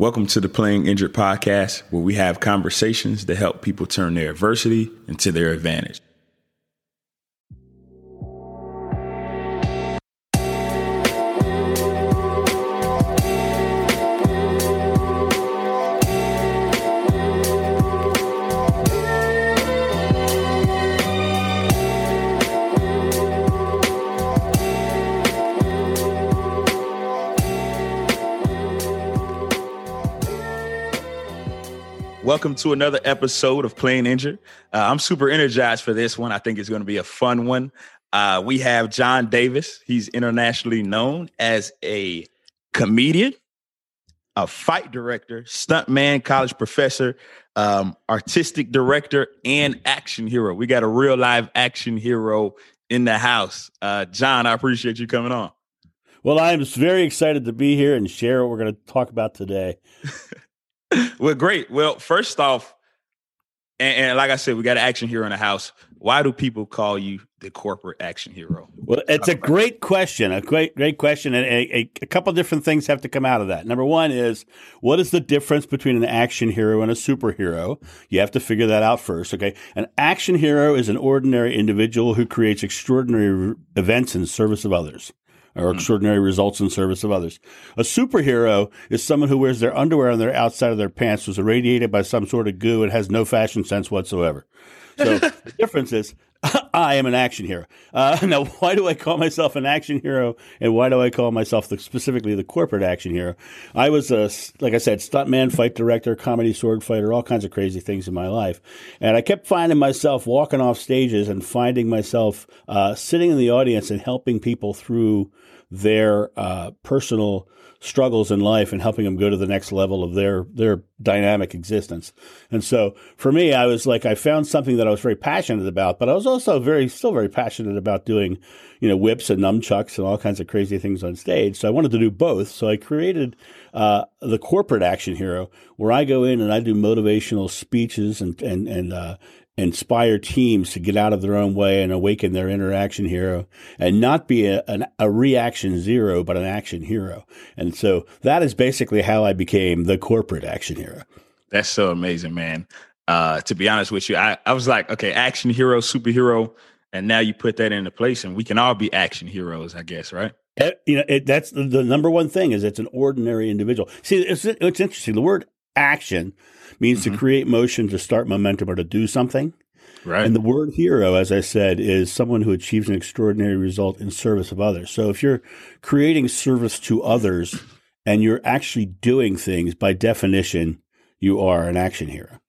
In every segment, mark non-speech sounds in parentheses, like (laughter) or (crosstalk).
Welcome to the Playing Injured podcast, where we have conversations that help people turn their adversity into their advantage. Welcome to another episode of Playing Injured. Uh, I'm super energized for this one. I think it's going to be a fun one. Uh, we have John Davis. He's internationally known as a comedian, a fight director, stuntman, college professor, um, artistic director, and action hero. We got a real live action hero in the house. Uh, John, I appreciate you coming on. Well, I'm very excited to be here and share what we're going to talk about today. (laughs) (laughs) well, great. Well, first off, and, and, like I said, we got an action hero in the house. Why do people call you the corporate action hero? Well, it's a great question. A great, great question, and a, a, a, couple different things have to come out of that. Number one is what is the difference between an action hero and a superhero? You have to figure that out first. Okay, an action hero is an ordinary individual who creates extraordinary events in service of others or hmm. extraordinary results in service of others. A superhero is someone who wears their underwear on their outside of their pants, was irradiated by some sort of goo, and has no fashion sense whatsoever. So (laughs) the difference is (laughs) I am an action hero. Uh, (laughs) now, why do I call myself an action hero, and why do I call myself the, specifically the corporate action hero? I was a, like I said, stuntman, fight director, comedy sword fighter, all kinds of crazy things in my life, and I kept finding myself walking off stages and finding myself uh, sitting in the audience and helping people through their uh, personal struggles in life and helping them go to the next level of their their dynamic existence. And so for me, I was like I found something that I was very passionate about, but I was also very still very passionate about doing, you know, whips and nunchucks and all kinds of crazy things on stage. So I wanted to do both. So I created uh, the corporate action hero, where I go in and I do motivational speeches and and and uh, inspire teams to get out of their own way and awaken their interaction hero and not be a, an, a reaction zero, but an action hero. And so that is basically how I became the corporate action hero. That's so amazing, man. Uh, to be honest with you, I, I was like, okay, action hero, superhero. And now you put that into place and we can all be action heroes, I guess, right? It, you know, it, that's the, the, number one thing is it's an ordinary individual. See, it's, it's interesting. The word action means mm-hmm. to create motion, to start momentum, or to do something. Right. And the word hero, as I said, is someone who achieves an extraordinary result in service of others. So if you're creating service to others and you're actually doing things, by definition, you are an action hero.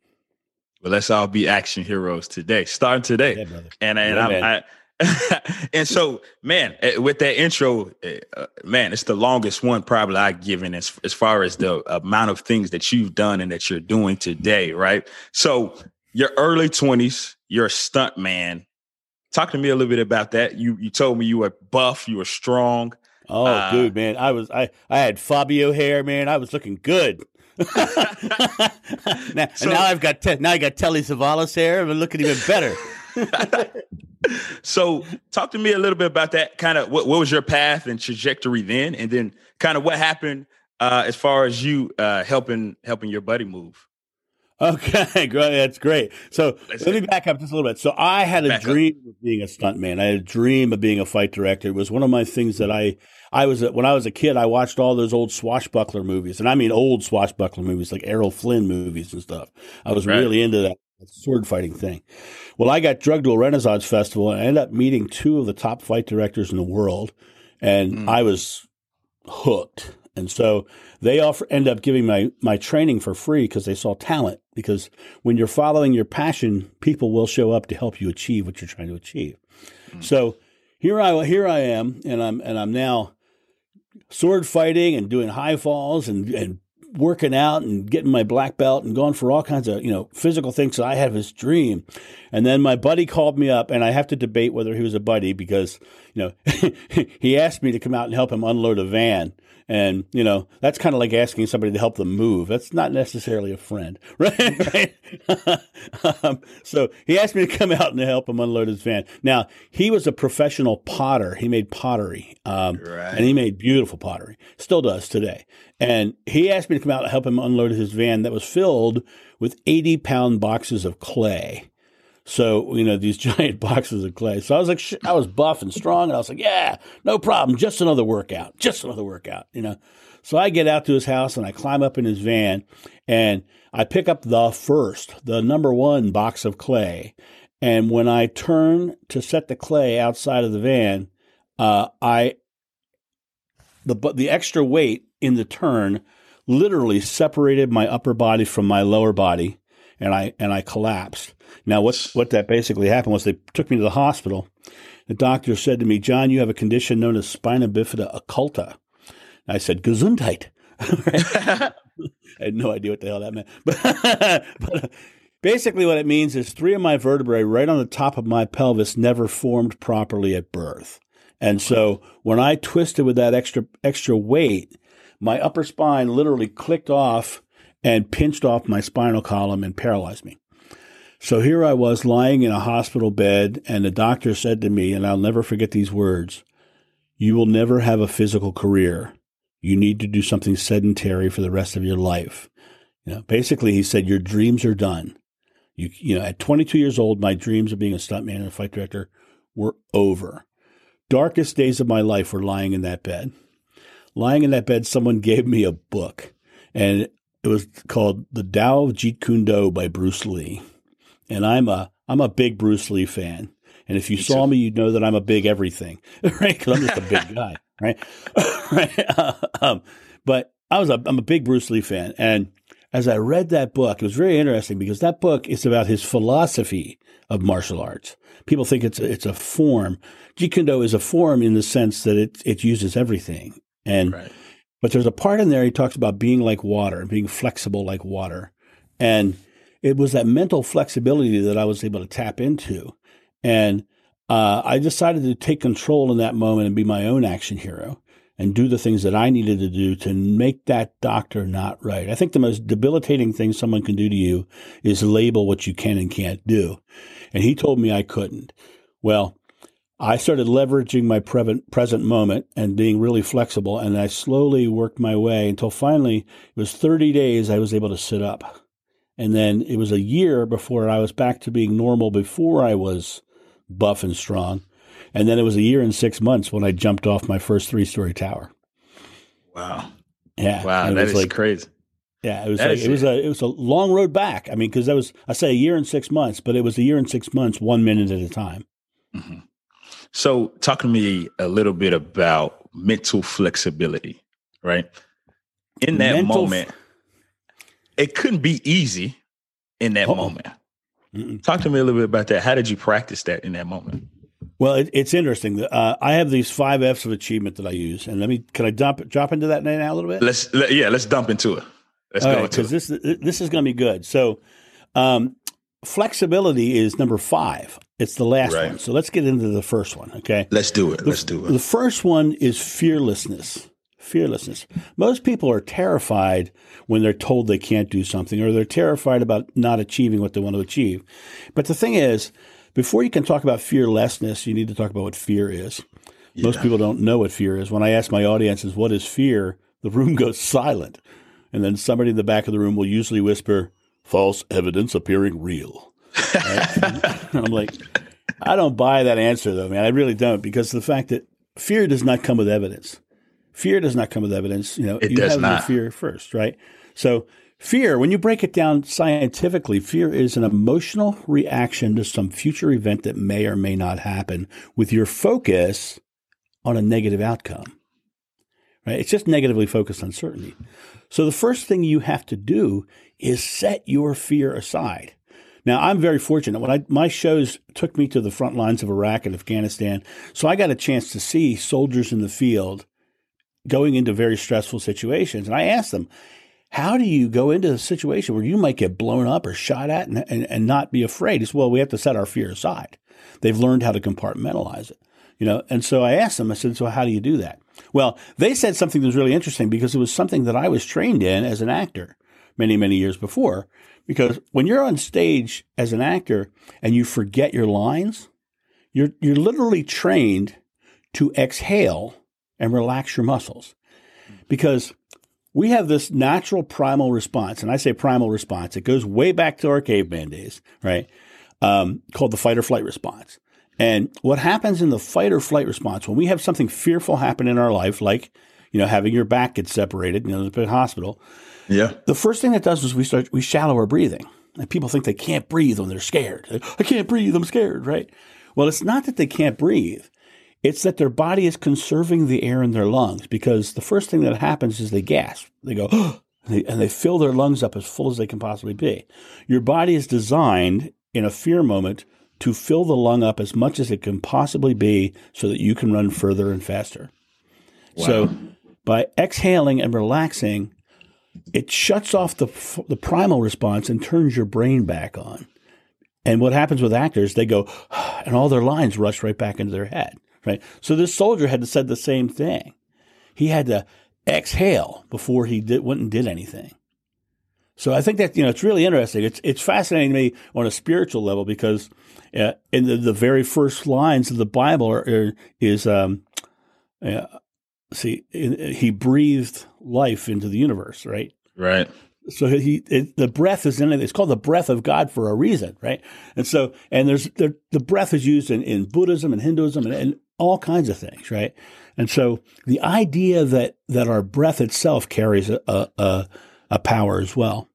Well, let's all be action heroes today, starting today. Yeah, and and yeah, (laughs) and so, man, eh, with that intro, eh, uh, man, it's the longest one probably I've given as as far as the amount of things that you've done and that you're doing today, right? So, your early twenties, you're a stunt man. Talk to me a little bit about that. You you told me you were buff, you were strong. Oh, uh, dude, man, I was I I had Fabio hair, man. I was looking good. (laughs) (laughs) now, so, now I've got te- now I got Telly Savalas hair. I'm looking even better. So talk to me a little bit about that kind of what, what was your path and trajectory then and then kind of what happened uh, as far as you uh, helping helping your buddy move Okay, (laughs) great. That's great. So Let's let me back up just a little bit. So I had a dream up. of being a stuntman. I had a dream of being a fight director. It was one of my things that I, I was, when I was a kid, I watched all those old swashbuckler movies. And I mean old swashbuckler movies, like Errol Flynn movies and stuff. I was right. really into that sword fighting thing. Well, I got drugged to a Renaissance festival and I ended up meeting two of the top fight directors in the world. And mm. I was hooked. And so they offer, end up giving my, my training for free because they saw talent. Because when you're following your passion, people will show up to help you achieve what you're trying to achieve. Mm. So here I, here I am, and I'm, and I'm now sword fighting and doing high falls and, and working out and getting my black belt and going for all kinds of, you know, physical things. So I had this dream. And then my buddy called me up and I have to debate whether he was a buddy because, you know, (laughs) he asked me to come out and help him unload a van And, you know, that's kind of like asking somebody to help them move. That's not necessarily a friend, (laughs) right? um, so he asked me to come out and help him unload his van. Now, he was a professional potter. He made pottery, um, right. and he made beautiful pottery, still does today. And he asked me to come out and help him unload his van that was filled with 80 pound boxes of clay. So, you know, these (laughs) giant boxes of clay. So I was like, sh- I was buff and strong. And I was like, yeah, no problem. Just another workout. Just another workout, you know. So I get out to his house and I climb up in his van and I pick up the first, the number one box of clay. And when I turn to set the clay outside of the van, uh, I the the extra weight in the turn literally separated my upper body from my lower body, and I and I collapsed. Now, what what that basically happened was they took me to the hospital. The doctor said to me, "John, you have a condition known as spina bifida occulta." I said, "Gesundheit." (laughs) I had no idea what the hell that meant, (laughs) but, but basically, what it means is three of my vertebrae right on the top of my pelvis never formed properly at birth, and so when I twisted with that extra extra weight, my upper spine literally clicked off and pinched off my spinal column and paralyzed me. So here I was lying in a hospital bed, and the doctor said to me, and I'll never forget these words You will never have a physical career. You need to do something sedentary for the rest of your life. You know, basically, he said, Your dreams are done. You, you know, at 22 years old, my dreams of being a stuntman and a fight director were over. Darkest days of my life were lying in that bed. Lying in that bed, someone (laughs) gave me a book, and it was called The Tao of Jeet Kune Do by Bruce Lee and I'm a I'm a big Bruce Lee fan. And if you me saw too. me, you'd know that I'm a big everything, (laughs) right? Because I'm just a big (laughs) guy, right? (laughs) right. um, but I was a I'm a big Bruce Lee fan, and as I read that book, it was very interesting because that book is about his philosophy of martial arts. People think it's a, it's a form. Jeet Kune Do is a form in the sense that it it uses everything, and right. but there's a part in there he talks about being like water, being flexible like water, and it was that mental flexibility that I was able to tap into. And uh, I decided to take control in that moment and be my own action hero and do the things that I needed to do to make that doctor not right. I think the most debilitating thing someone can do to you is label what you can and can't do. And he told me I couldn't. Well, I started leveraging my present moment and being really flexible, and I slowly worked my way until finally it was 30 days I was able to sit up. And then it was a year before I was back to being normal before I was buff and strong. And then it was a year and six months when I jumped off my first three story tower. Wow. Yeah. Wow. That is like, crazy. Yeah. It was like, it was a, it was a long road back. I mean, cause that was, I say a year and six months, but it was a year and six months, one minute at a time. Mm-hmm. So talk to me a little bit about mental flexibility, right? In that mental moment, it couldn't be easy in that oh. moment. Mm-mm. Talk to me a little bit about that. How did you practice that in that moment? Well, it, it's interesting. Uh, I have these five F's of achievement that I use, and let me can I dump drop into that now a little bit? Let's let, yeah, let's dump into it. Let's All go because this this is going to be good. So, um, flexibility is number five. It's the last right. one. So let's get into the first one. Okay, let's do it. The, let's do it. The first one is fearlessness fearlessness. Most people are terrified when they're told they can't do something or they're terrified about not achieving what they want to achieve. But the thing is, before you can talk about fearlessness, you need to talk about what fear is. Yeah. Most people don't know what fear is. When I ask my audiences, what is fear? The room goes silent. And then somebody in the back of the room will usually whisper, false evidence appearing real. Right? (laughs) (laughs) I'm like, I don't buy that answer though, man. I really don't because the fact that fear does not come with evidence. Fear does not come with evidence. You know, it you does have not. fear first, right? So fear, when you break it down scientifically, fear is an emotional reaction to some future event that may or may not happen with your focus on a negative outcome. Right? It's just negatively focused uncertainty. So the first thing you have to do is set your fear aside. Now, I'm very fortunate. When I, my shows took me to the front lines of Iraq and Afghanistan, so I got a chance to see soldiers in the field going into very stressful situations. And I asked them, how do you go into a situation where you might get blown up or shot at and, and, and not be afraid? It's well, we have to set our fear aside. They've learned how to compartmentalize it, you know. And so I asked them, I said, so how do you do that? Well, they said something that was really interesting because it was something that I was trained in as an actor many, many years before. Because when you're on stage as an actor and you forget your lines, you're, you're literally trained to exhale and relax your muscles. Because we have this natural primal response, and I say primal response, it goes way back to our caveman days, right? Um, called the fight or flight response. And what happens in the fight or flight response when we have something fearful happen in our life, like you know having your back get separated, you know, in the hospital. Yeah. The first thing that does is we start we shallow our breathing, and people think they can't breathe when they're scared. I can't breathe. I'm scared. Right. Well, it's not that they can't breathe. It's that their body is conserving the air in their lungs because the first thing that happens is they gasp. They go, (gasps) and they, and they fill their lungs up as full as they can possibly be. Your body is designed in a fear moment to fill the lung up as much as it can possibly be so that you can run further and faster. Wow. So by exhaling and relaxing, it shuts off the, the primal response and turns your brain back on. And what happens with actors, they go, (sighs) and all their lines rush right back into their head right? So this soldier had to said the same thing. He had to exhale before he did, went and did anything. So I think that you know it's really interesting. It's it's fascinating to me on a spiritual level because uh, in the, the very first lines of the Bible are, are, is um, uh, see in, he breathed life into the universe, right? Right. So he it, the breath is in it. It's called the breath of God for a reason, right? And so and there's the, the breath is used in, in Buddhism and Hinduism and, and all kinds of things, right? And so the idea that that our breath itself carries a, a, a power as well.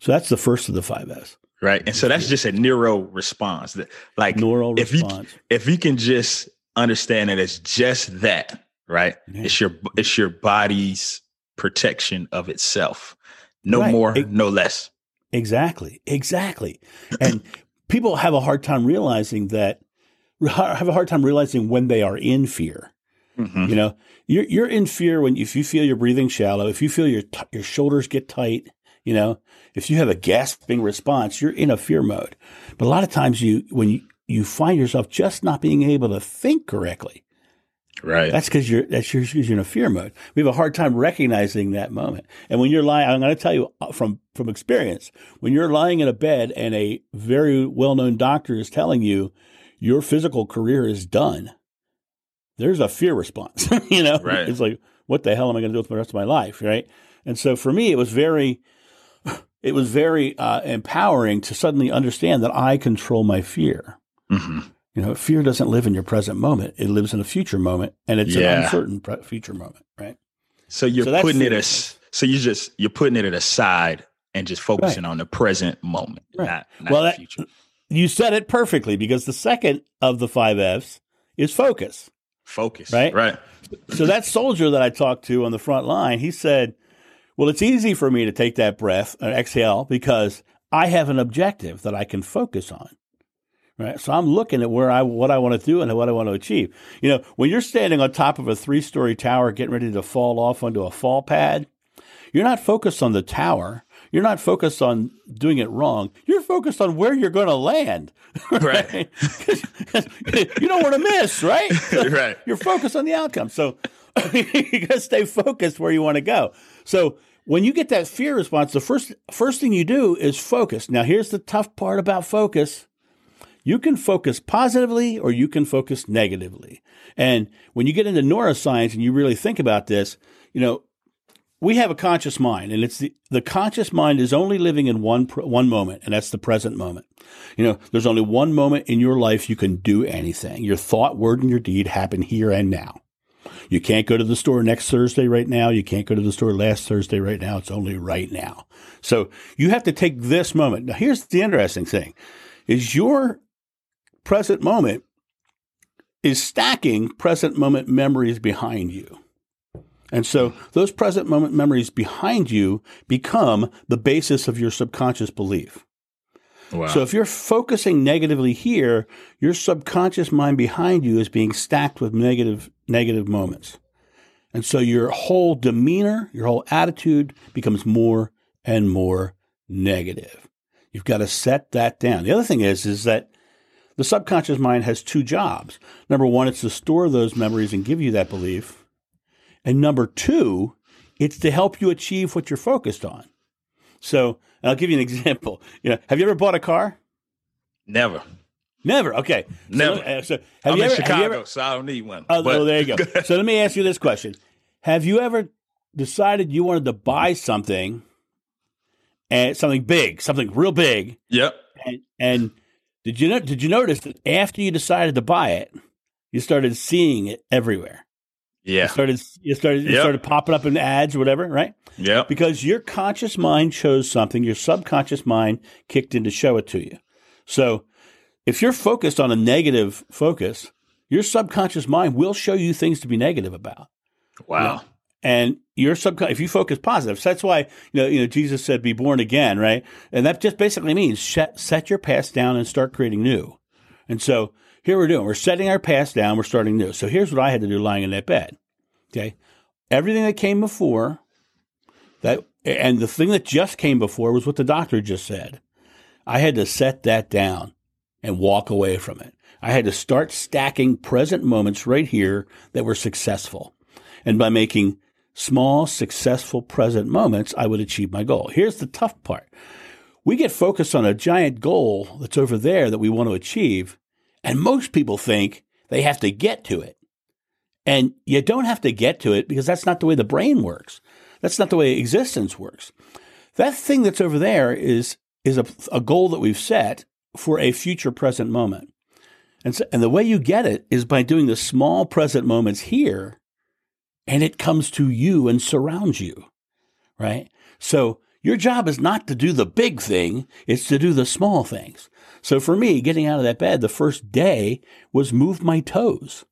So that's the first of the five S. Right. And so that's just a neuro response. That like neural if response. You, if you can just understand that it's just that, right? Yeah. It's your it's your body's protection of itself. No right. more, it, no less. Exactly. Exactly. And (clears throat) people have a hard time realizing that (laughs) have a hard time realizing when they are in fear. Mm-hmm. You know, you're you're in fear when if you feel your breathing shallow, if you feel your t- your shoulders get tight, you know, if you have a gasping response, you're in a fear mode. But a lot of times you when you, you find yourself just not being able to think correctly. Right. That's because you're that's because you're in a fear mode. We have a hard time recognizing that moment. And when you're lying, I'm going to tell you uh, from from experience, when you're lying in a bed and a very well known doctor is telling you your physical career is done, there's a fear response. (laughs) you know, right. it's like, what the hell am I going to do with the rest of my life? Right. And so for me, it was very, (sighs) it was very uh, empowering to suddenly understand that I control my fear. Mm-hmm. You know, fear doesn't live in your present moment; it lives in a future moment, and it's yeah. an uncertain pre- future moment, right? So you're so putting it as so you just you're putting it aside and just focusing right. on the present moment, right. not, not well, the future. That, you said it perfectly because the second of the five F's is focus. Focus. Right? Right. so that soldier that I talked to on the front line, he said, Well, it's easy for me to take that breath and exhale because I have an objective that I can focus on. Right. So I'm looking at where I what I want to do and what I want to achieve. You know, when you're standing on top of a three story tower getting ready to fall off onto a fall pad, you're not focused on the tower. You're not focused on doing it wrong. You're focused on where you're going to land. (laughs) Right. (laughs) you don't want to miss, right? (laughs) right. You're focused on the outcome. So you got to stay focused where you want to go. So when you get that fear response, the first first thing you do is focus. Now here's the tough part about focus. You can focus positively or you can focus negatively. And when you get into neuroscience and you really think about this, you know, we have a conscious mind and it's the, the conscious mind is only living in one one moment and that's the present moment. You know there's only one moment in your life you can do anything. Your thought word and your deed happen here and now. You can't go to the store next thursday right now. You can't go to the store last thursday right now. It's only right now. So you have to take this moment. Now here's the interesting thing. Is your present moment is stacking present moment memories behind you and so those present moment memories behind you become the basis of your subconscious belief. Wow. So if you're focusing negatively here, your subconscious mind behind you is being stacked with negative negative moments. And so your whole demeanor, your whole attitude becomes more and more negative. You've got to set that down. The other thing is is that the subconscious mind has two jobs. Number one, it's to store those memories and give you that belief. And number two, it's to help you achieve what you're focused on. So I'll give you an (laughs) example. You know, have you ever bought a car? Never. Never. Okay. Never. So, uh, so have I'm you in ever, Chicago, ever, so I don't need one. Oh, oh there you go. (laughs) so let me ask you this question: Have you ever decided you wanted to buy something, and something big, something real big? Yep. And, and did you know, did you notice that after you decided to buy it, you started seeing it everywhere? Yeah. You started you started you started popping up in ads or whatever, right? Yeah. Because your conscious mind chose something, your subconscious mind kicked in to show it to you. So if you're focused on a negative focus, your subconscious mind will show you things to be negative about. Wow. You know? And your subconscious, if you focus positive, so that's why you know, you know Jesus said, "Be born again," right? And that just basically means set your past down and start creating new. And so here we're doing, we're setting our past down, we're starting new. So here's what I had to do lying in that bed. Okay, everything that came before that, and the thing that just came before was what the doctor just said. I had to set that down and walk away from it. I had to start stacking present moments right here that were successful. And by making small, successful present moments, I would achieve my goal. Here's the tough part. We get focused on a giant goal that's over there that we want to achieve. And most people think they have to get to it. And you don't have to get to it because that's not the way the brain works. That's not the way existence works. That thing that's over there is, is a, a goal that we've set for a future present moment. And, so, and the way you get it is by doing the small present moments here, and it comes to you and surrounds you, right? So your job is not to do the big thing, it's to do the small things. So for me, getting out of that bed the first day was move my toes,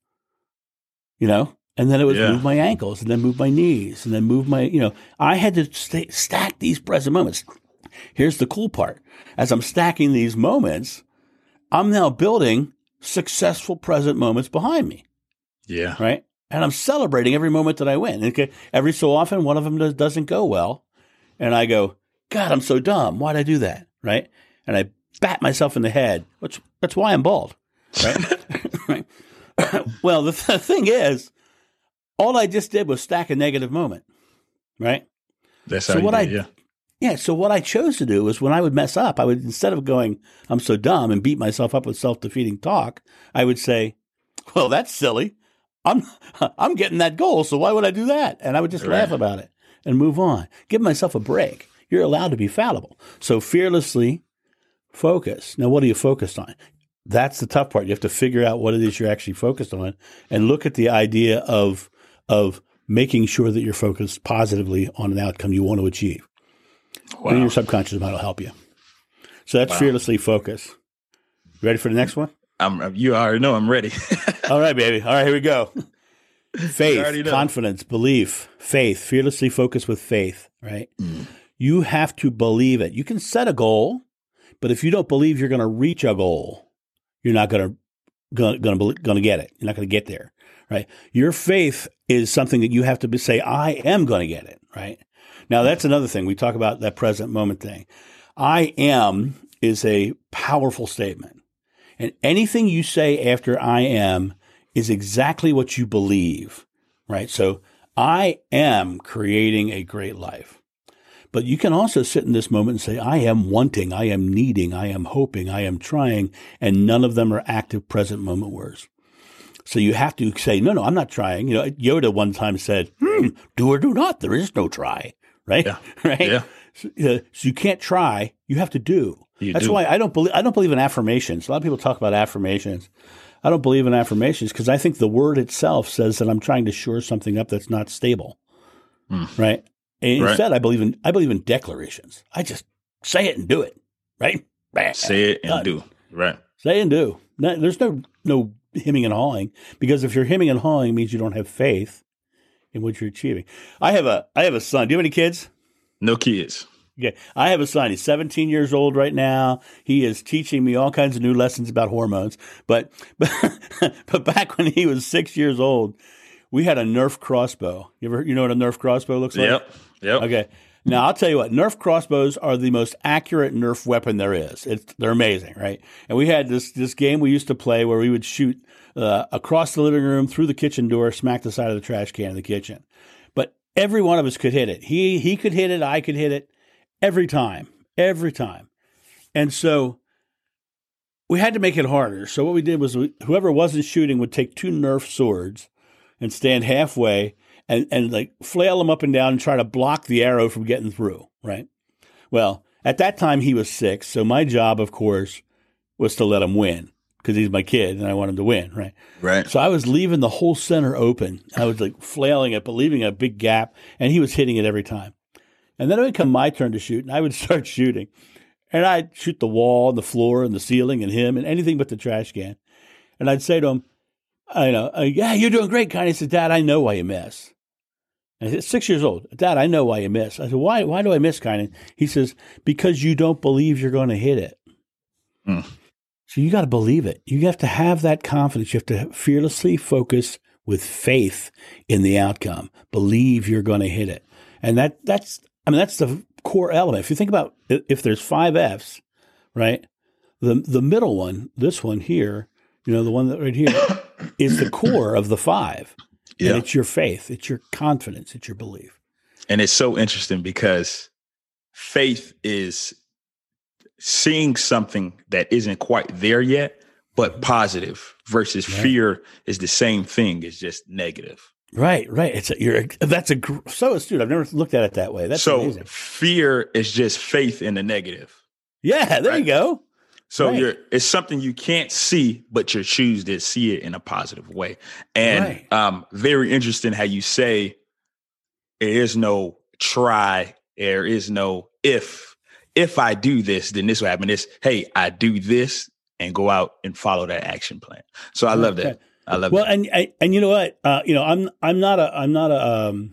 you know, and then it was yeah. move my ankles and then move my knees and then move my, you know, I had to stay, stack these present moments. Here's the cool part. As I'm stacking these moments, I'm now building successful present moments behind me. Yeah. Right. And I'm celebrating every moment that I win. Okay. Every so often, one of them does, doesn't go well. And I go, God, I'm so dumb. Why'd I do that? Right. And I bat myself in the head, which that's why I'm bald. Right. (laughs) right. (coughs) well, the, th- thing is, all I just did was stack a negative moment. Right. That's so what I, yeah. Yeah. So what I chose to do was when I would mess up, I would instead of going, I'm so dumb and beat myself up with self defeating talk, I would say, Well, that's silly. I'm (laughs) I'm getting that goal, so why would I do that? And I would just right. laugh about it and move on. Give myself a break. You're allowed to be fallible. So fearlessly focus. Now what are you focused on? That's the tough part. You have to figure out what it is you're actually focused on and look at the idea of of making sure that you're focused positively on an outcome you want to achieve. Wow. And your subconscious mind will help you. So that's wow. fearlessly focus. Ready for the next one? I'm. You already know I'm ready. (laughs) All right, baby. All right, here we go. (laughs) Faith, confidence, belief, faith. Fearlessly focus with faith. Right. Mm. You have to believe it. You can set a goal, but if you don't believe you're going to reach a goal, you're not going to going to going to get it. You're not going to get there. Right. Your faith is something that you have to say, "I am going to get it." Right. Now, that's another thing. We talk about that present moment thing. I am is a powerful statement. And anything you say after I am is exactly what you believe, right? So I am creating a great life. But you can also sit in this moment and say, I am wanting, I am needing, I am hoping, I am trying, and none of them are active present moment words. So you have to say, no, no, I'm not trying. You know, Yoda one time said, hmm, do or do not. There is no try right? Yeah. (laughs) right. Yeah. So, uh, so, you can't try; you have to do. You That's do. why I don't believe I don't believe in affirmations. A lot of people talk about affirmations. I don't believe in affirmations because I think the word itself says that I'm trying to shore something up that's not stable. Mm. Right. And right. Instead, I believe in I believe in declarations. I just say it and do it. Right. Say it and Done. do. Right. Say and do. No, there's no no hemming and hawing because if you're hemming and hawing, means you don't have faith in what you're achieving. I have a I have a son. Do you have any kids? No kids. Okay. I have a son. He's 17 years old right now. He is teaching me all kinds of new lessons about hormones. But (laughs) but, but back when he was six years old, we had a Nerf crossbow. You ever you know what a Nerf crossbow looks like? Yep. Yep. Okay. Now I'll tell you what, Nerf crossbows are the most accurate Nerf weapon there is. It's, they're amazing, right? And we had this this game we used to play where we would shoot uh, across the living room through the kitchen door, smack the side of the trash can in the kitchen. But every one of us could hit it. He he could hit it, I could hit it every time, every time. And so we had to make it harder. So what we did was we, whoever wasn't shooting would take two Nerf swords and stand halfway and, and like flail them up and down and try to block the arrow from getting through, right? Well, at that time he was six, so my job, of course, was to let him win because he's my kid and I want him to win, right? Right. So I was leaving the whole center open. I was like flailing it, but leaving a big gap, and he was hitting it every time. And then it would come my turn to shoot, and I would (laughs) start shooting. And I'd shoot the wall and the floor and the ceiling and him and anything but the trash can. And I'd say to him, I know, uh, yeah, you're doing great, Connie. He said, Dad, I know why you miss. And he's six years old. Dad, I know why you miss. I said, why, why do I miss, Kynan? He says, because you don't believe you're going to hit it. Mm. So you got to believe it. You have to have that confidence. You have to fearlessly focus with faith in the outcome. Believe you're going to hit it. And that that's I mean that's the core element. If you think about if there's five F's, right? The the middle one, this one here, you know, the one that right here (coughs) is the core of the five. Yeah. And it's your faith, it's your confidence, it's your belief. And it's so interesting because faith is seeing something that isn't quite there yet, but mm-hmm. positive versus Right. fear is the same thing. It's just negative. Right, right. It's a, you're that's a so astute. I've never looked at it that way. That's so amazing. fear is just faith in the negative. Yeah, there you go. So Right. you're it's something you can't see, but you choose to see it in a positive way. And Right. um, very interesting how you say there is no try, there is no if. If I do this, then this will happen. It's hey, I do this and go out and follow that action plan. So I love that. I love Well, that. and and and you know what? Uh, you know, I'm I'm not a I'm not a um,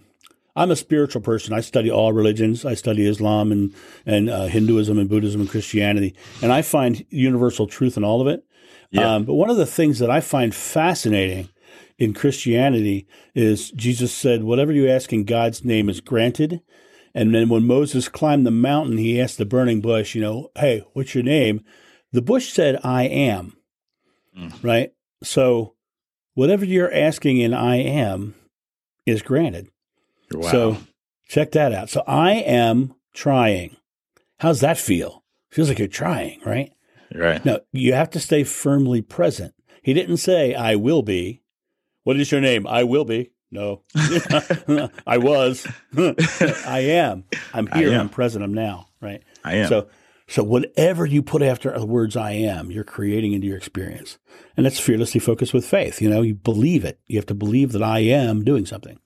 I'm a spiritual person. I study all religions. I study Islam and and uh, Hinduism and Buddhism and Christianity, and I find universal truth in all of it. Yeah. Um, but one of the things that I find fascinating in Christianity is Jesus said, "Whatever you ask in God's name is granted." And then when Moses climbed the mountain, he asked the burning bush, "You know, hey, what's your name?" The bush said, "I am." Mm. Right. So whatever you're asking in I am is granted. Wow. So check that out. So I am trying. How's that feel? Feels like you're trying, right? right. Now, you have to stay firmly present. He didn't say, I will be. What is your name? I will be. No, (laughs) (laughs) I was. (laughs) I am. I'm I here. am. I'm present. I'm now, right? I am. So, so whatever you put after the words "I am," you're creating into your experience, and that's fearlessly focused with faith. You know, you believe it. You have to believe that I am doing something.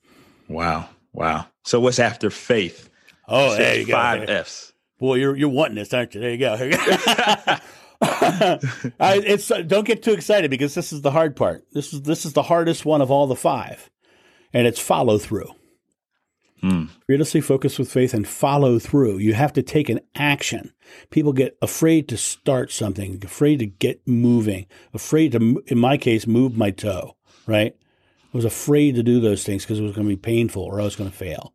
wow. Wow. So what's after faith? Oh, there you go. Five F's. Boy, you're you're wanting this, aren't you? There you go. Here you go. I, it's don't get too excited because this is the hard part. This is this is the hardest one of all the five, and it's follow through. Hmm. Fearlessly focus with faith and follow through. You have to take an action. People get afraid to start something, afraid to get moving, afraid to, in my case, move my toe. Right? I was afraid to do those things because it was going to be painful or I was going to fail.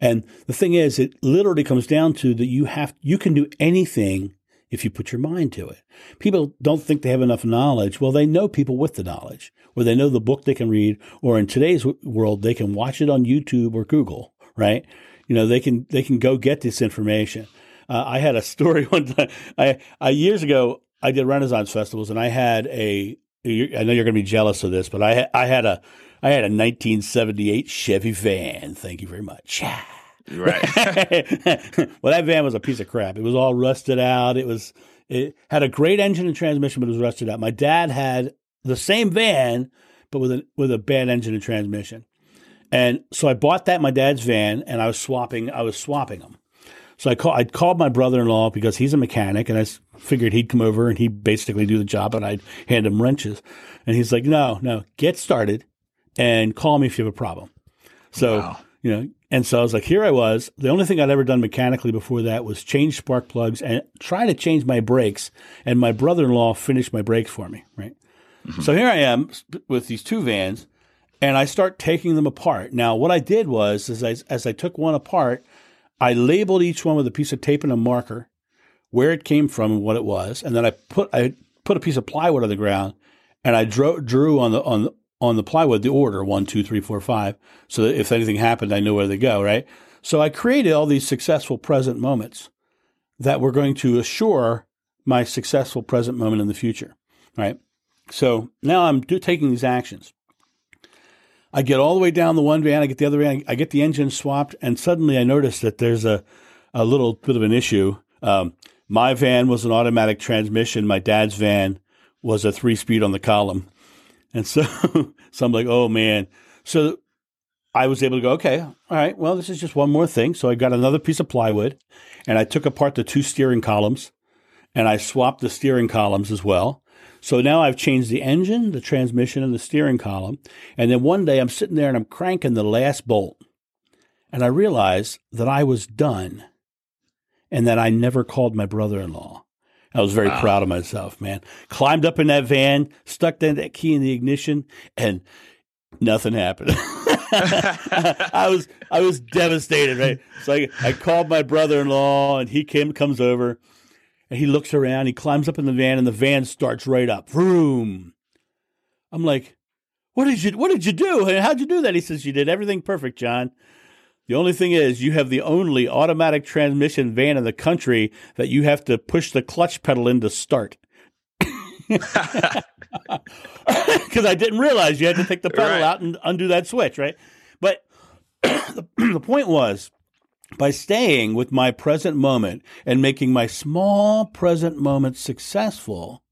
And the thing is, it literally comes down to that you have you can do anything if you put your mind to it. People don't think they have enough knowledge. Well, they know people with the knowledge, or they know the book they can read, or in today's world, they can watch it on YouTube or Google. Right? You know, they can they can go get this information. Uh, I had a (laughs) story one time. I, I years ago I did Renaissance festivals, and I had a. I know you're going to be jealous of this, but I I had a I had a 1978 Chevy van. Thank you very much. (laughs) Right. (laughs) well, that van was a piece of crap. It was all rusted out. It was it had a great engine and transmission, but it was rusted out. My dad had the same van, but with a with a bad engine and transmission. And so I bought that my dad's van, and I was swapping. I was swapping them. So I call, I'd called my brother-in-law because he's a mechanic, and I figured he'd come over and he'd basically do the job, and I'd hand him wrenches. And he's like, "No, no, get started, and call me if you have a problem." So Wow. you know, and so I was like, here I was. The only thing I'd ever done mechanically before that was change spark plugs and try to change my brakes. And my brother-in-law finished my brakes for me, right? Mm-hmm. So here I am with these two vans, and I start taking them apart. Now, what I did was, as I as I took one apart, I labeled each one with a piece of tape and a marker, where it came from and what it was, and then I put I put a piece of plywood on the ground, and I drew, drew on the on on the plywood the order one, two, three, four, five, so that if anything happened, I knew where to go. Right. So I created all these successful present moments that were going to assure my successful present moment in the future. Right. So now I'm do, taking these actions. I get all the way down the one van, I get the other van, I get the engine swapped, and suddenly I notice that there's a, a little bit of an issue. Um, my van was an automatic transmission. My dad's van was a three speed on the column. And so, (laughs) so I'm like, oh man. So I was able to go, okay, all right, well, this is just one more thing. So I got another piece of plywood and I took apart the two steering columns and I swapped the steering columns as well. So now I've changed the engine, the transmission, and the steering column. And then one day I'm sitting there and I'm cranking the last bolt. And I realized that I was done and that I never called my brother in law. I was very wow. proud of myself, man. Climbed up in that van, stuck that key in the ignition, and nothing happened. (laughs) I was I was devastated, right? So I, I called my brother in law, and he came comes over, and he looks around. He climbs up in the van, and the van starts right up. Vroom. I'm like, "What did you What did you do? How'd you do that?" He says, "You did everything perfect, John." The only thing is, you have the only automatic transmission van in the country that you have to push the clutch pedal in to start. (laughs) Because I didn't realize you had to take the pedal right. out and undo that switch, right? But the, (clears throat) the point was, by staying with my present moment and making my small present moment successful,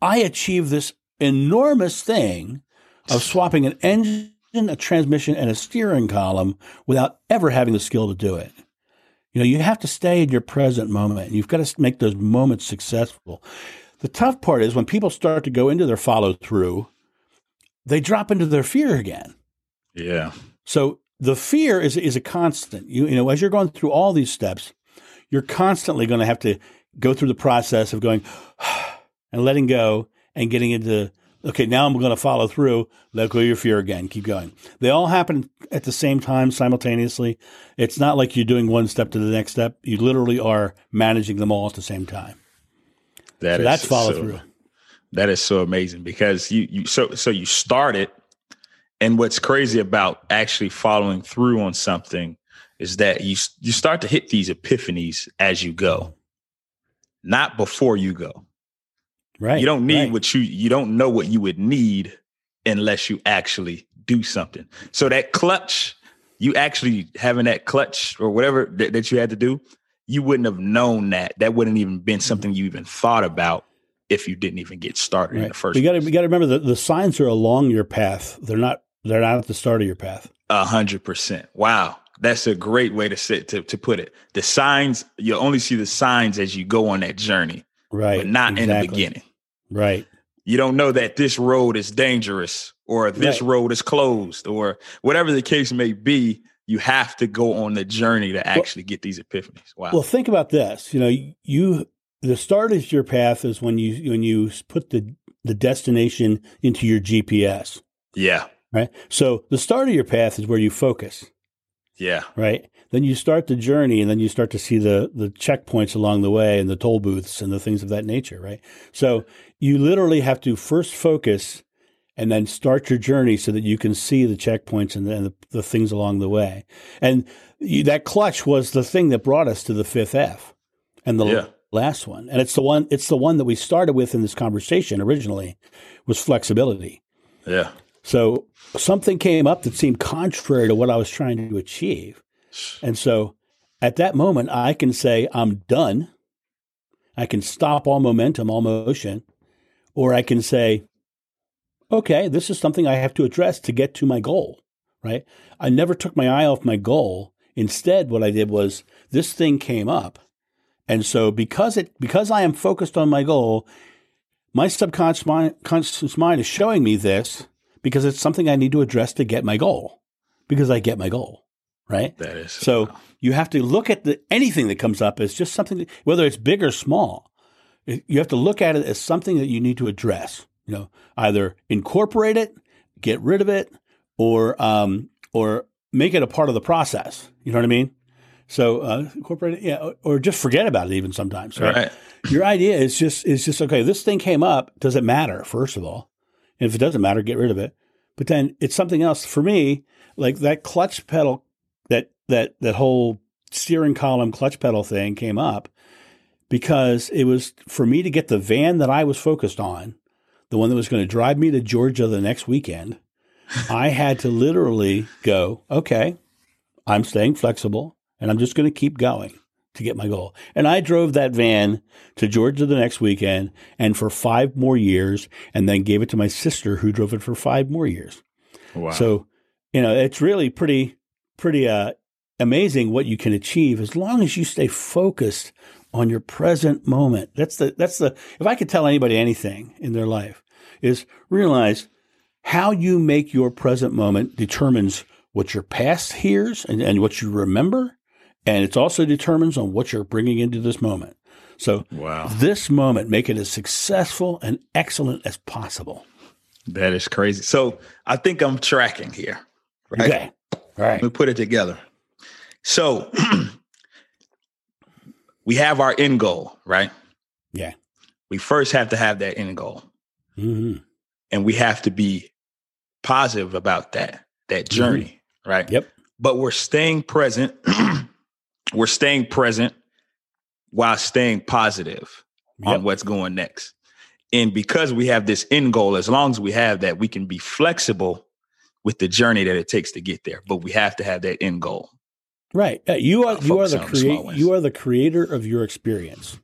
I achieve this enormous thing of swapping an engine, a transmission, and a steering column without ever having the skill to do it. You know, you have to stay in your present moment. You've got to make those moments successful. The tough part is when people start to go into their follow through, they drop into their fear again. Yeah. So the fear is is a constant. You you know, as you're going through all these steps, you're constantly going to have to go through the process of going (sighs) and letting go and getting into okay, now I'm going to follow through. Let go of your fear again. Keep going. They all happen at the same time simultaneously. It's not like you're doing one step to the next step. You literally are managing them all at the same time. That so that's follow so, through. That is so amazing because you you so so you started and what's crazy about actually following through on something is that you you start to hit these epiphanies as you go, not before you go. Right. You don't need right. what you you don't know what you would need unless you actually do something. So that clutch, you actually having that clutch or whatever that, that you had to do, you wouldn't have known that. That wouldn't even been mm-hmm. something you even thought about if you didn't even get started right. in the first. You got to you got to remember that the signs are along your path. They're not they're not at the start of your path. A hundred percent. Wow. That's a great way to sit to, to put it. The signs, you only see the signs as you go on that journey. Right. But not exactly. in the beginning. Right. You don't know that this road is dangerous or this right. road is closed or whatever the case may be. You have to go on the journey to actually well, get these epiphanies. Wow. Well, think about this. You know, you the start of your path is when you when you put the the destination into your GPS. Yeah right? So the start of your path is where you focus. Yeah. Right. Then you start the journey, and then you start to see the the checkpoints along the way, and the toll booths, and the things of that nature. Right. So you literally have to first focus, and then start your journey so that you can see the checkpoints and the, and the, the things along the way. And you, that clutch was the thing that brought us to the fifth F, and the yeah. last one, and it's the one it's the one that we started with in this conversation originally, was flexibility. Yeah. So something came up that seemed contrary to what I was trying to achieve. And so at that moment, I can say, I'm done. I can stop all momentum, all motion, or I can say, okay, this is something I have to address to get to my goal, right? I never took my eye off my goal. Instead, what I did was this thing came up. And so because it because I am focused on my goal, my subconscious mind, mind is showing me this because it's something I need to address to get my goal because I get my goal, right? That is so. Wow. You have to look at the, anything that comes up as just something, that, whether it's big or small. You have to look at it as something that you need to address. You know, either incorporate it, get rid of it, or um, or make it a part of the process. You know what I mean? So uh, incorporate it, yeah, or, or just forget about it even sometimes. Right? Right. Your idea is just is just okay. This thing came up. Does it matter? First of all, and if it doesn't matter, get rid of it. But then it's something else for me. Like that clutch pedal, that that that whole steering column clutch pedal thing came up because it was for me to get the van that I was focused on, the one that was going to drive me to Georgia the next weekend. (laughs) I had to literally go, okay, I'm staying flexible and I'm just going to keep going to get my goal. And I drove that van to Georgia the next weekend and for five more years, and then gave it to my sister who drove it for five more years. Wow. So, you know, it's really pretty, pretty uh, amazing what you can achieve as long as you stay focused on your present moment. That's the, that's the, if I could tell anybody anything in their life is realize how you make your present moment determines what your past hears and, and what you remember and it also determines on what you're bringing into this moment. So, Wow. this moment, make it as successful and excellent as possible. that is crazy. So I think I'm tracking here. Right. Okay. All right. Let me put it together. So (clears throat) we have our end goal, right? Yeah. We first have to have that end goal. hmm And we have to be positive about that, that journey, right? Yep. But we're staying present. (clears throat) we're staying present while staying positive on what's going next. And because we have this end goal, as long as we have that, we can be flexible with the journey that it takes to get there. But we have to have that end goal. Right. Uh, you are I'll you are the on the small create you are the creator of your experience.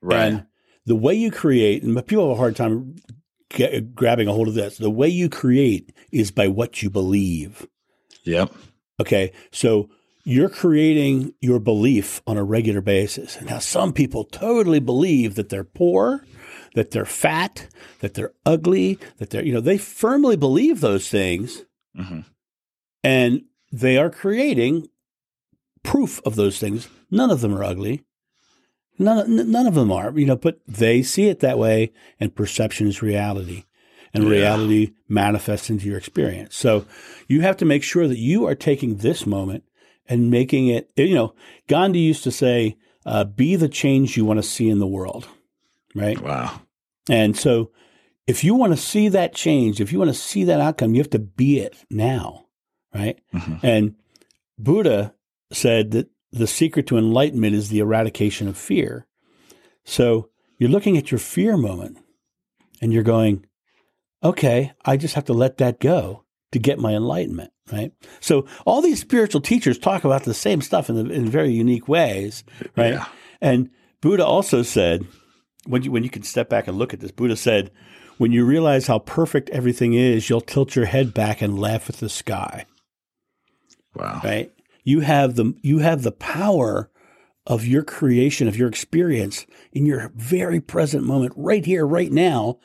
Right. And the way you create, and people have a hard time get, grabbing a hold of this. The way you create is by what you believe. yep. Okay. So you're creating your belief on a regular basis. Now, some people totally believe that they're poor, that they're fat, that they're ugly, that they're, you know, they firmly believe those things hmm and they are creating proof of those things. None of them are ugly. None, none of them are, you know, but they see it that way, and perception is reality, and Yeah. reality manifests into your experience. So you have to make sure that you are taking this moment and making it, you know, Gandhi used to say, uh, be the change you want to see in the world, right? Wow. And so if you want to see that change, if you want to see that outcome, you have to be it now, right? Mhm. And Buddha said that the secret to enlightenment is the eradication of fear. So you're looking at your fear moment and you're going, okay, I just have to let that go to get my enlightenment, right? So all these spiritual teachers talk about the same stuff in, the, in very unique ways, right? Yeah. And Buddha also said, when you, when you can step back and look at this, Buddha said, when you realize how perfect everything is, you'll tilt your head back and laugh at the sky Wow. right? You have the you have the power of your creation of your experience in your very present moment, right here, right now.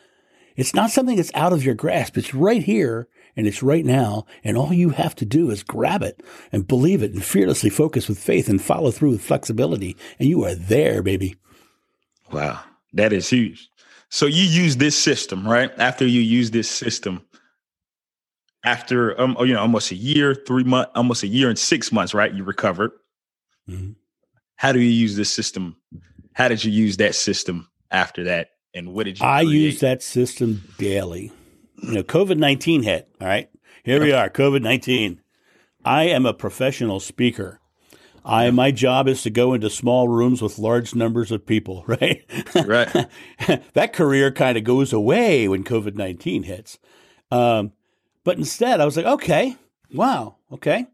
It's not something that's out of your grasp. It's right here and it's right now. And all you have to do is grab it and believe it and fearlessly focus with faith and follow through with flexibility. And you are there, baby. Wow. That is huge. So you use this system, right? After you use this system, after um, you know, almost a year, three months, almost a year and six months, right? You recovered. Mhm. How do you use this system? How did you use that system after that? And what did you I create? use that system daily. You know, COVID 19 hit. All right. Here we are, COVID 19. I am a professional speaker. I, my job is to go into small rooms with large numbers of people, (laughs) right? Right. (laughs) that career kind of goes away when COVID 19 hits. Um, but instead, I was like, okay, wow, okay.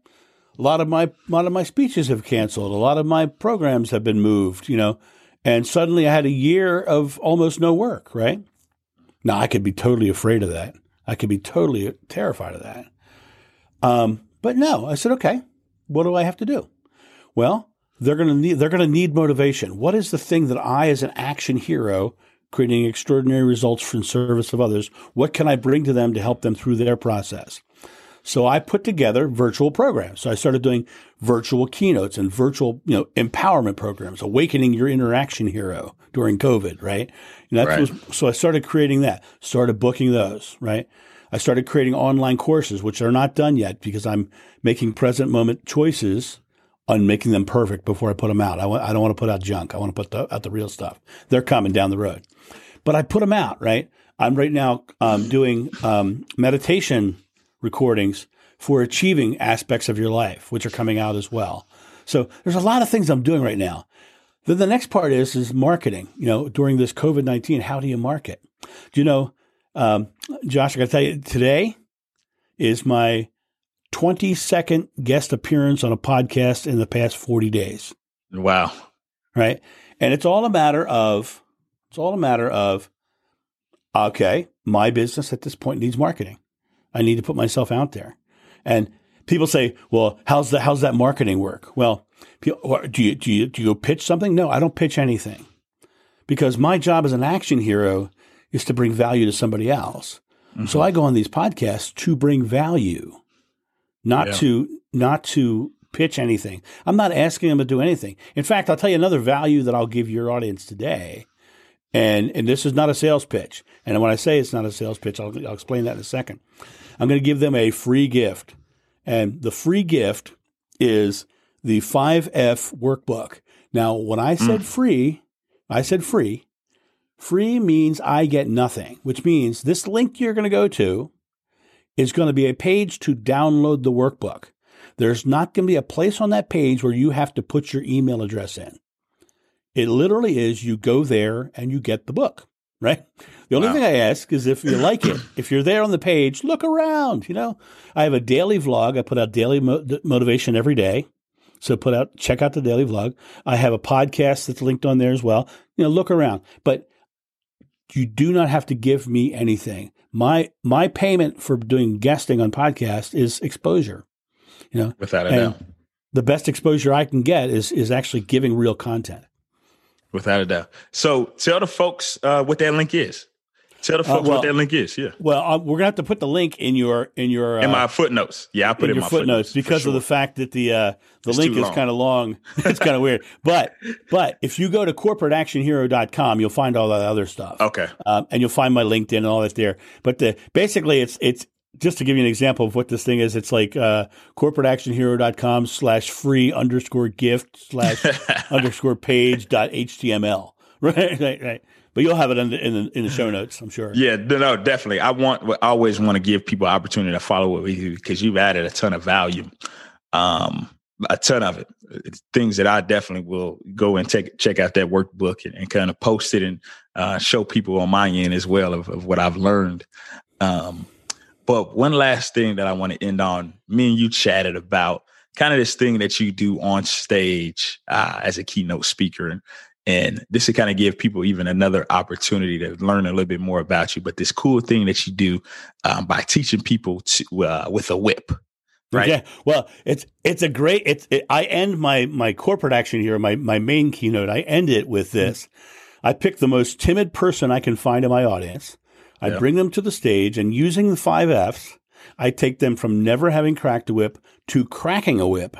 A lot of my a lot of my speeches have canceled. A lot of my programs have been moved, you know. And suddenly I had a year of almost no work, right? Now I could be totally afraid of that. I could be totally terrified of that. Um, but no, I said, okay, what do I have to do? Well, they're going to need they're going to need motivation. What is the thing that I, as an action hero, creating extraordinary results in service of others, what can I bring to them to help them through their process? So I put together virtual programs. So I started doing virtual keynotes and virtual, you know, empowerment programs, awakening your inner action hero during COVID, right? And that Right. was so I started creating that, started booking those, right? I started creating online courses, which are not done yet because I'm making present moment choices on making them perfect before I put them out. I, don't want to put out junk. I want to put the, out the real stuff. They're coming down the road, but I put them out. Right. I'm right now um, doing um, meditation recordings for achieving aspects of your life, which are coming out as well. So there's a lot of things I'm doing right now. Then the next part is is marketing. You know, during this COVID nineteen, how do you market? Do you know, um, Josh? I got to tell you, today is my 22nd guest appearance on a podcast in the past 40 days. Wow. Right. And it's all a matter of, it's all a matter of, okay, my business at this point needs marketing. I need to put myself out there. And people say, well, how's that, how's that marketing work? Well, do you, do you, do you pitch something? No, I don't pitch anything because my job as an action hero is to bring value to somebody else. Mm-hmm. So I go on these podcasts to bring value not yeah. to not to pitch anything. I'm not asking them to do anything. In fact, I'll tell you another value that I'll give your audience today. And and this is not a sales pitch. And when I say it's not a sales pitch, I'll, I'll explain that in a second. I'm going to give them a free gift. And the free gift is the 5F workbook. Now, when I said mm. free, I said free. Free means I get nothing, which means this link you're going to go to is going to be a page to download the workbook. There's not going to be a place on that page where you have to put your email address in. It literally is you go there and you get the book, right? The only wow. thing I ask is if you like it, if you're there on the page, look around. You know, I have a daily vlog. I put out daily mo- motivation every day. So put out, check out the daily vlog. I have a podcast that's linked on there as well. You know, look around. But you do not have to give me anything. My my payment for doing guesting on podcast is exposure. You know, without a doubt, the best exposure I can get is is actually giving real content. Without a doubt. So tell the folks uh, what that link is. Tell the uh, folks uh, well, what that link is. Yeah. Well, uh, we're gonna have to put the link in your in your in my uh, footnotes. Yeah, I put in, in my footnotes, footnotes because sure. of the fact that the uh, the it's link is kind of long. (laughs) it's kind of weird. But but if you go to corporateactionhero.com, you'll find all that other stuff. Okay. Um, and you'll find my LinkedIn and all that there. But the basically, it's it's just to give you an example of what this thing is, it's like uh, corporateactionhero.com slash free underscore gift slash (laughs) underscore page dot html. (laughs) Right, right, right but you'll have it in the, in the, in the show notes, I'm sure. Yeah, no, definitely. I want, I always want to give people opportunity to follow with you because you've added a ton of value, um, a ton of it. It's things that I definitely will go and take check out that workbook and, and kind of post it and uh, show people on my end as well of, of what I've learned. Um, but one last thing that I want to end on, me and you chatted about kind of this thing that you do on stage uh, as a keynote speaker and and this will kind of give people even another opportunity to learn a little bit more about you. But this cool thing that you do um, by teaching people to, uh, with a whip, right? Yeah. Well, it's it's a great. It's it, I end my my corporate action hero, my my main keynote. I end it with mm-hmm. this. Mm-hmm. I pick the most timid person I can find in my audience. I yeah. bring them to the stage, and using the five Fs, I take them from never having cracked a whip to cracking a whip,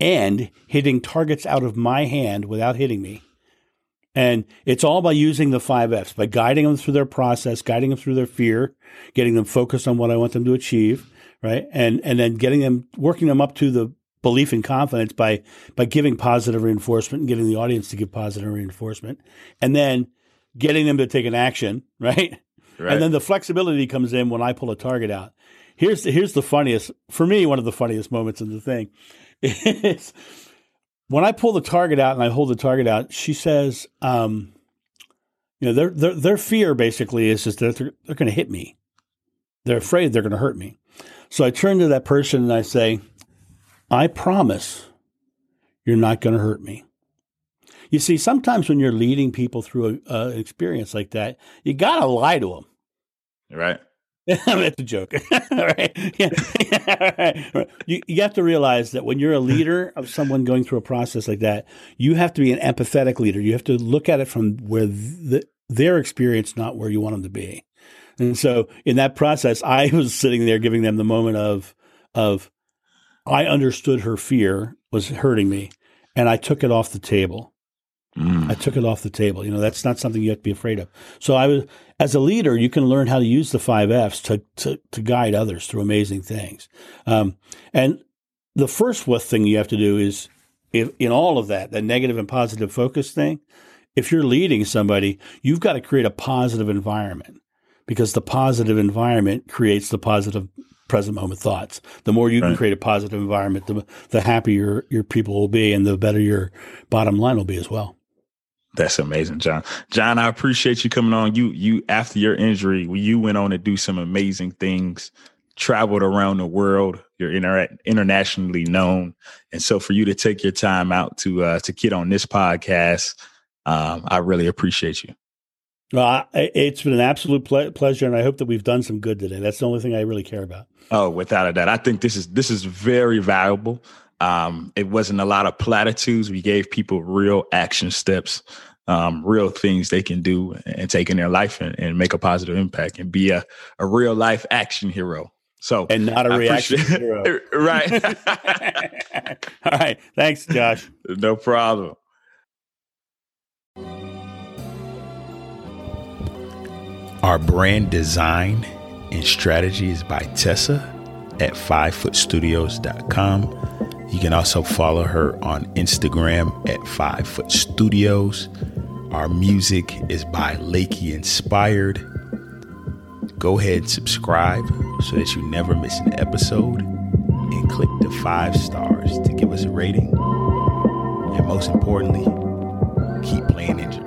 and hitting targets out of my hand without hitting me and it's all by using the five F's, by guiding them through their process, guiding them through their fear, getting them focused on what I want them to achieve, right? And and then getting them working them up to the belief and confidence by by giving positive reinforcement and getting the audience to give positive reinforcement. And then getting them to take an action, (laughs) right? Right. And then the flexibility comes in when I pull a target out. Here's the, here's the funniest for me, one of the funniest moments in the thing (laughs) is when I pull the target out and I hold the target out, she says, um, you know, their, their, their fear basically is, is that they're, they're going to hit me. They're afraid they're going to hurt me. So I turn to that person and I say, I promise you're not going to hurt me. You see, sometimes when you're leading people through an experience like that, you got to lie to them. Right. (laughs) That's a joke. (laughs) right. Yeah. yeah. (laughs) Right. You, you have to realize that when you're a leader of someone going through a process like that, you have to be an empathetic leader. You have to look at it from where the, their experience, not where you want them to be. And so in that process, I was sitting there giving them the moment of, of, I understood her fear was hurting me and I took it off the table. Mm. I took it off the table. You know, that's not something you have to be afraid of. So I was, as a leader, you can learn how to use the five F's to, to, to guide others through amazing things. Um, and the first thing you have to do is if in all of that, that negative and positive focus thing, if you're leading somebody, you've got to create a positive environment because the positive environment creates the positive present moment thoughts. The more you right. can create a positive environment, the the happier your people will be, and the better your bottom line will be as well. That's amazing, John. John, I appreciate you coming on. You you after your injury, you went on to do some amazing things, traveled around the world. You're inter- internationally known, and so for you to take your time out to uh, to get on this podcast, um, I really appreciate you. Well, I, it's been an absolute ple- pleasure, and I hope that we've done some good today. That's the only thing I really care about. Oh, without a doubt, I think this is this is very valuable. Um, it wasn't a lot of platitudes. We gave people real action steps, um, real things they can do and take in their life and, and make a positive impact and be a, a real life action hero. So and not a I reaction (laughs) hero, (laughs) right? (laughs) All right, thanks, Josh. No problem. Our brand design and strategy is by Tessa at fivefootstudios.com. You can also follow her on Instagram at fivefootstudios. Our music is by Lakey Inspired. Go ahead and subscribe so that you never miss an episode and click the five stars to give us a rating. And most importantly, keep playing injured.